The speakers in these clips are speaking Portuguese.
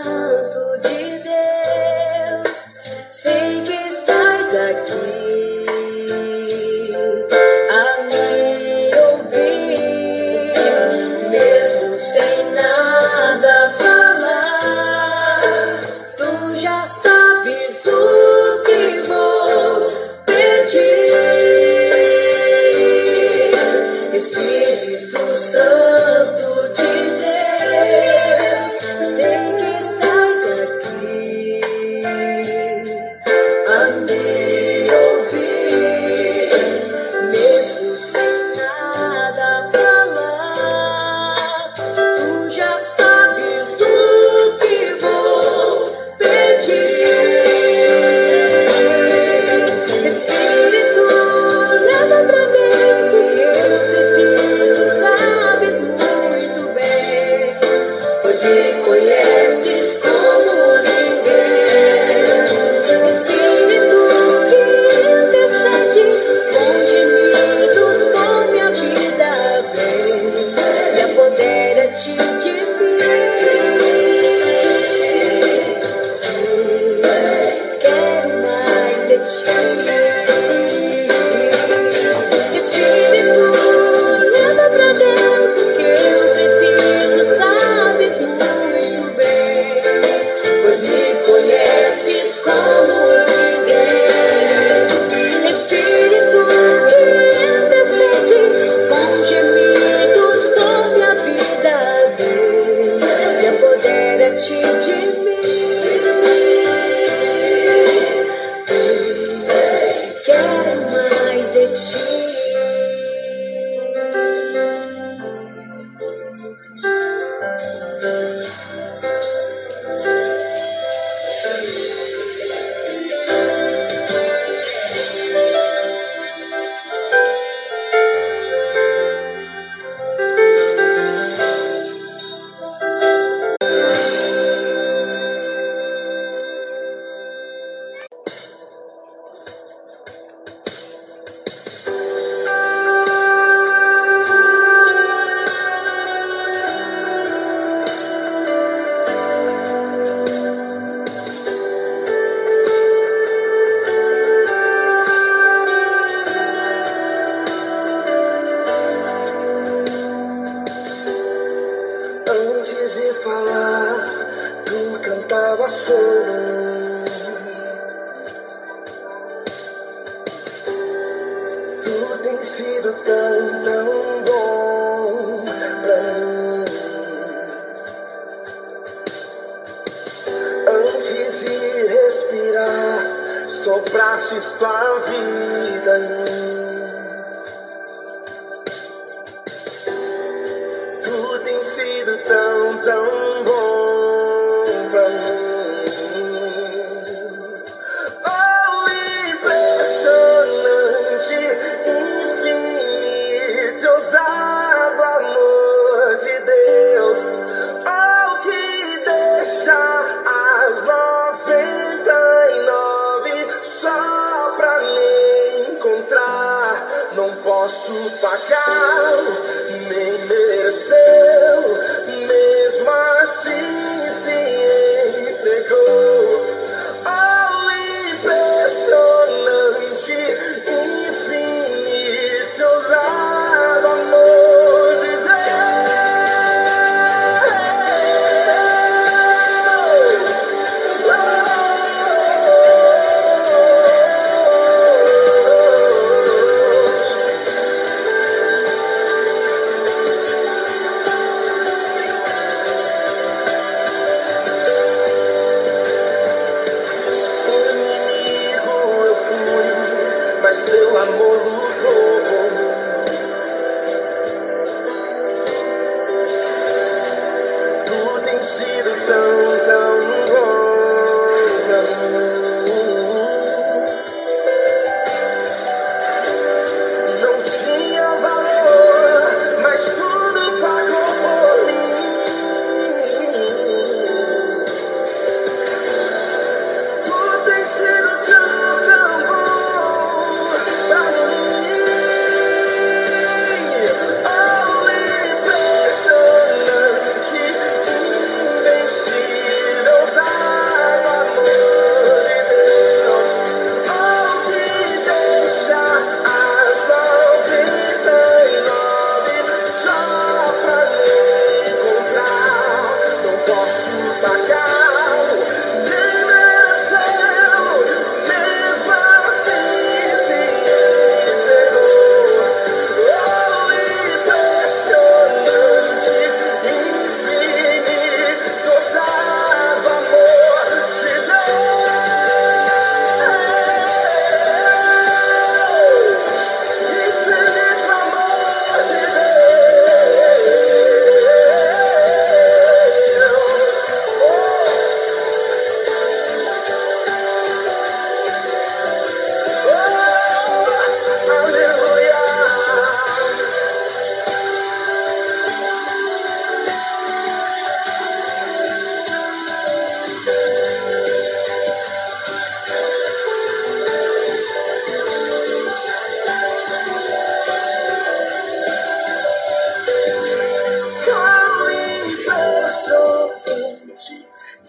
Espírito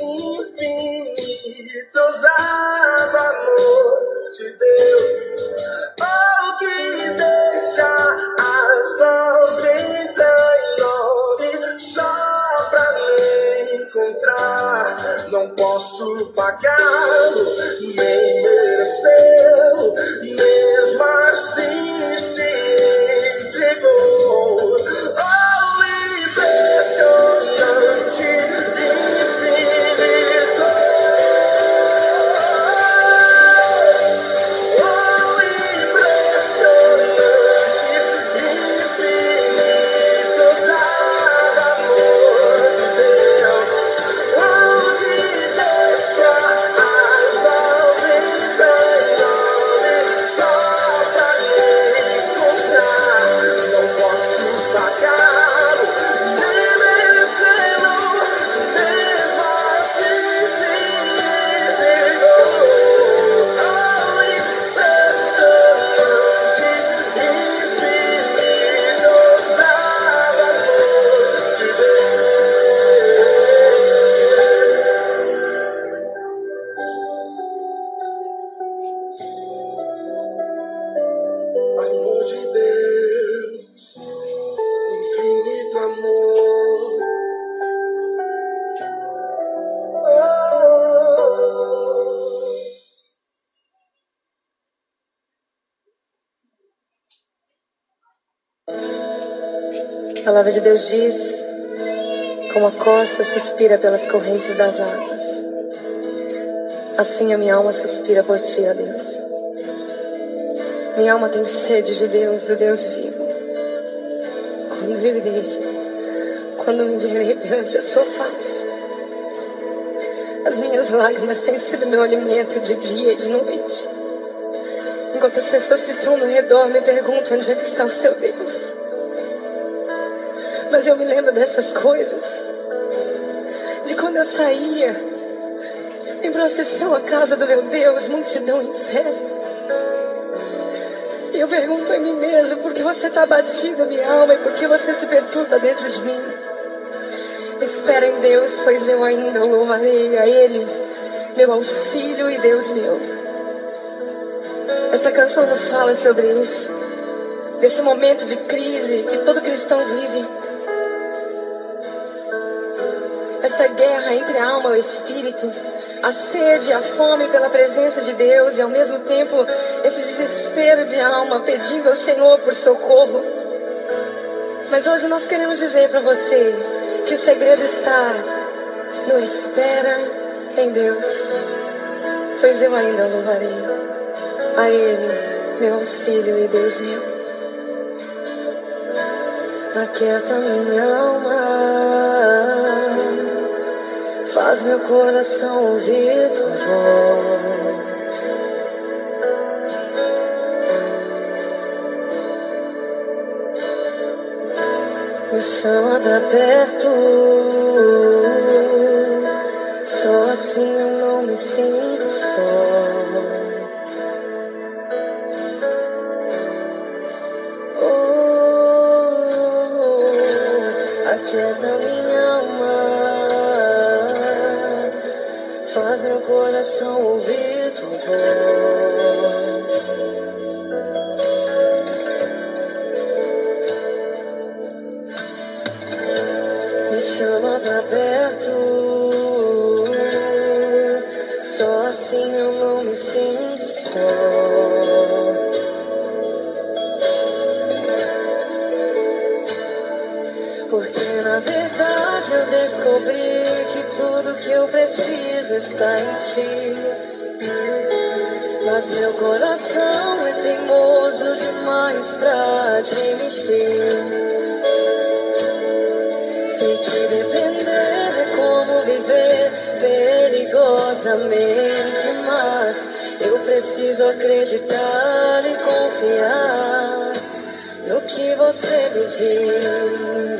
infinitos anos. Palavra de Deus diz: como a costa suspira pelas correntes das águas, assim a minha alma suspira por ti, ó Deus. Minha alma tem sede de Deus, do Deus vivo. Quando eu irei, quando me verei perante a sua face. As minhas lágrimas têm sido meu alimento de dia e de noite. Enquanto as pessoas que estão no redor me perguntam onde é que está o seu Deus. Mas eu me lembro dessas coisas. De quando eu saía em procissão à casa do meu Deus, multidão em festa. E eu pergunto a mim mesmo por que você está abatido, minha alma, e por que você se perturba dentro de mim. Espera em Deus, pois eu ainda louvarei a Ele, meu auxílio e Deus meu. Esta canção nos fala sobre isso, desse momento de crise que todo cristão vive. Essa guerra entre a alma e o espírito, a sede, a fome pela presença de Deus e ao mesmo tempo esse desespero de alma pedindo ao Senhor por socorro. Mas hoje nós queremos dizer para você que o segredo está no espera em Deus, pois eu ainda louvarei a Ele, meu auxílio e Deus meu. Aquieta minha alma, faz meu coração ouvir tua voz. Me chama pra perto, Porque na verdade eu descobri que tudo que eu preciso está em ti. Mas meu coração é teimoso demais pra admitir. Sei que depender é como viver perigosamente, mas eu preciso acreditar e confiar no que você me diz.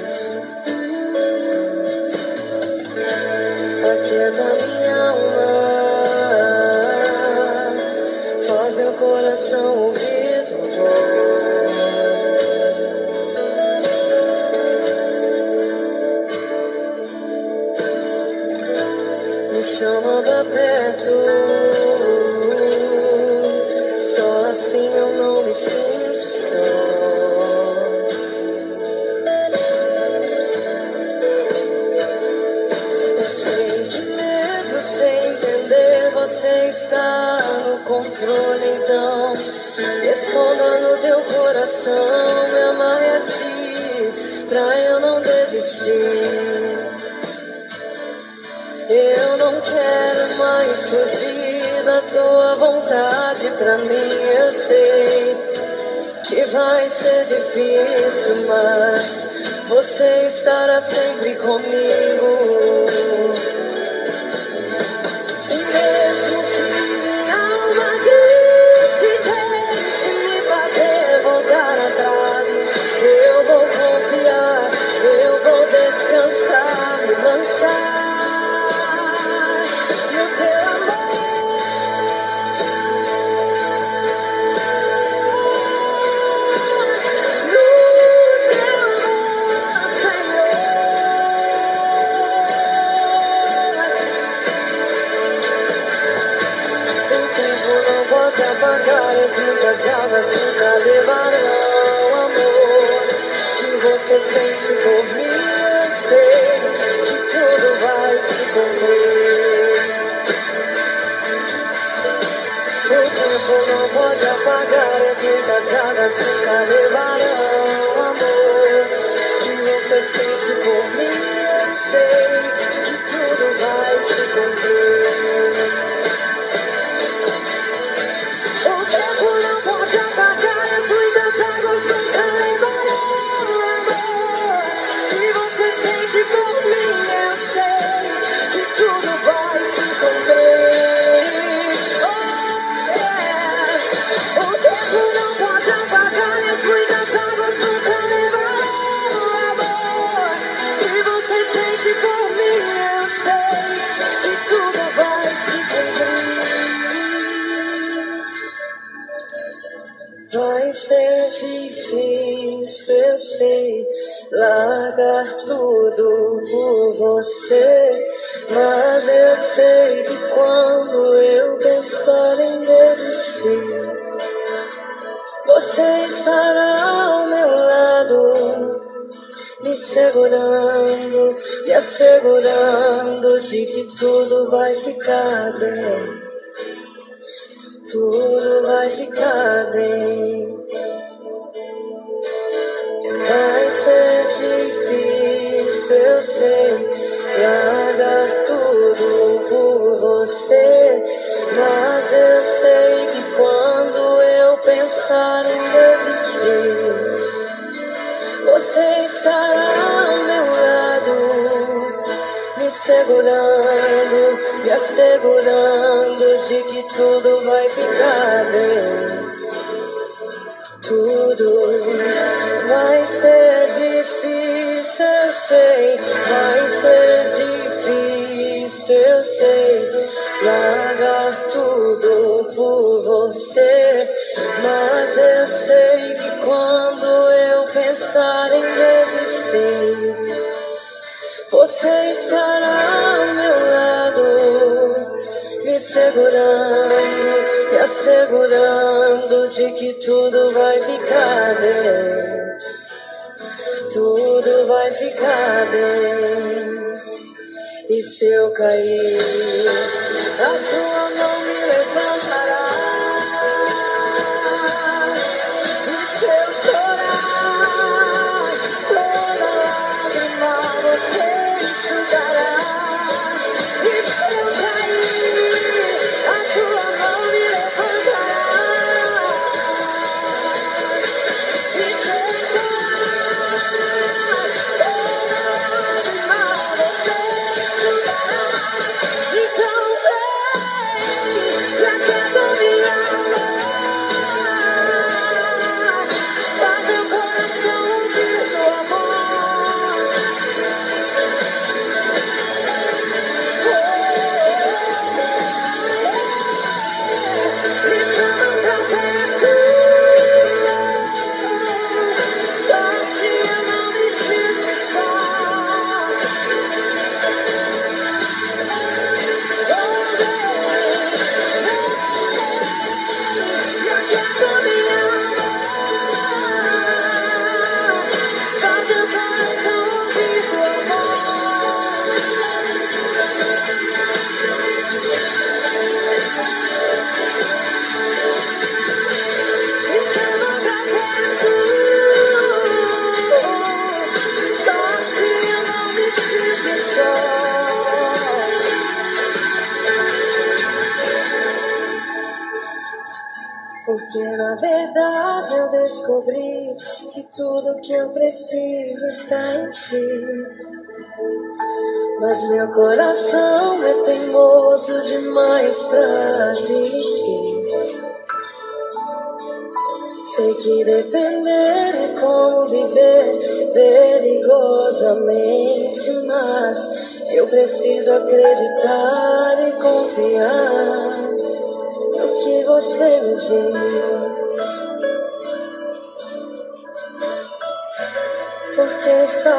Tua vontade pra mim, eu sei que vai ser difícil, mas você estará sempre comigo. Pode apagar as muitas águas nunca levarão amor que você sente por mim. Eu sei que tudo vai se cumprir. O tempo não pode apagar as muitas águas nunca levarão amor que você sente por mim. Eu sei que tudo vai se cumprir. Segurando, me assegurando de que tudo vai ficar bem tudo vai ficar bem. Vai ser difícil, eu sei, largar tudo por você. Mas eu sei que quando eu pensar em desistir, estará ao meu lado me segurando, me assegurando de que tudo vai ficar bem. Tudo tudo vai ficar bem. Tudo vai ficar bem. E se eu cair, na verdade eu descobri que tudo que eu preciso está em ti. Mas meu coração é teimoso demais pra admitir. Sei que depender é como viver perigosamente, mas eu preciso acreditar e confiar no que você me diz.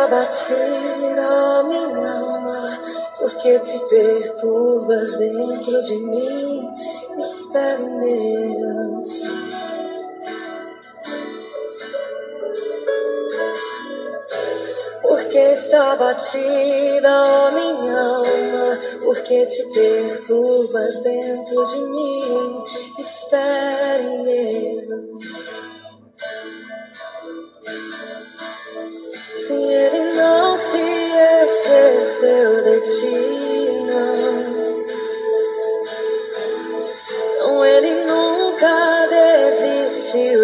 Está batida minha alma, porque te perturbas dentro de mim. Espere em Deus. Porque está batida a minha alma, porque te perturbas dentro de mim. Espere em Deus. You.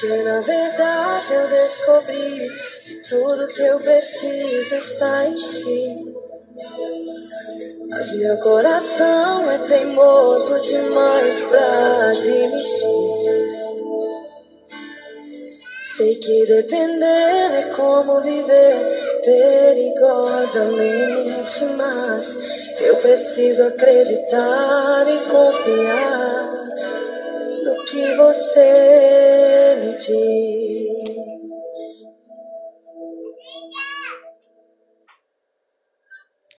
Porque na verdade eu descobri que tudo que eu preciso está em ti. Mas meu coração é teimoso demais pra admitir. Sei que depender é como viver perigosamente, mas eu preciso acreditar e confiar que você me diz.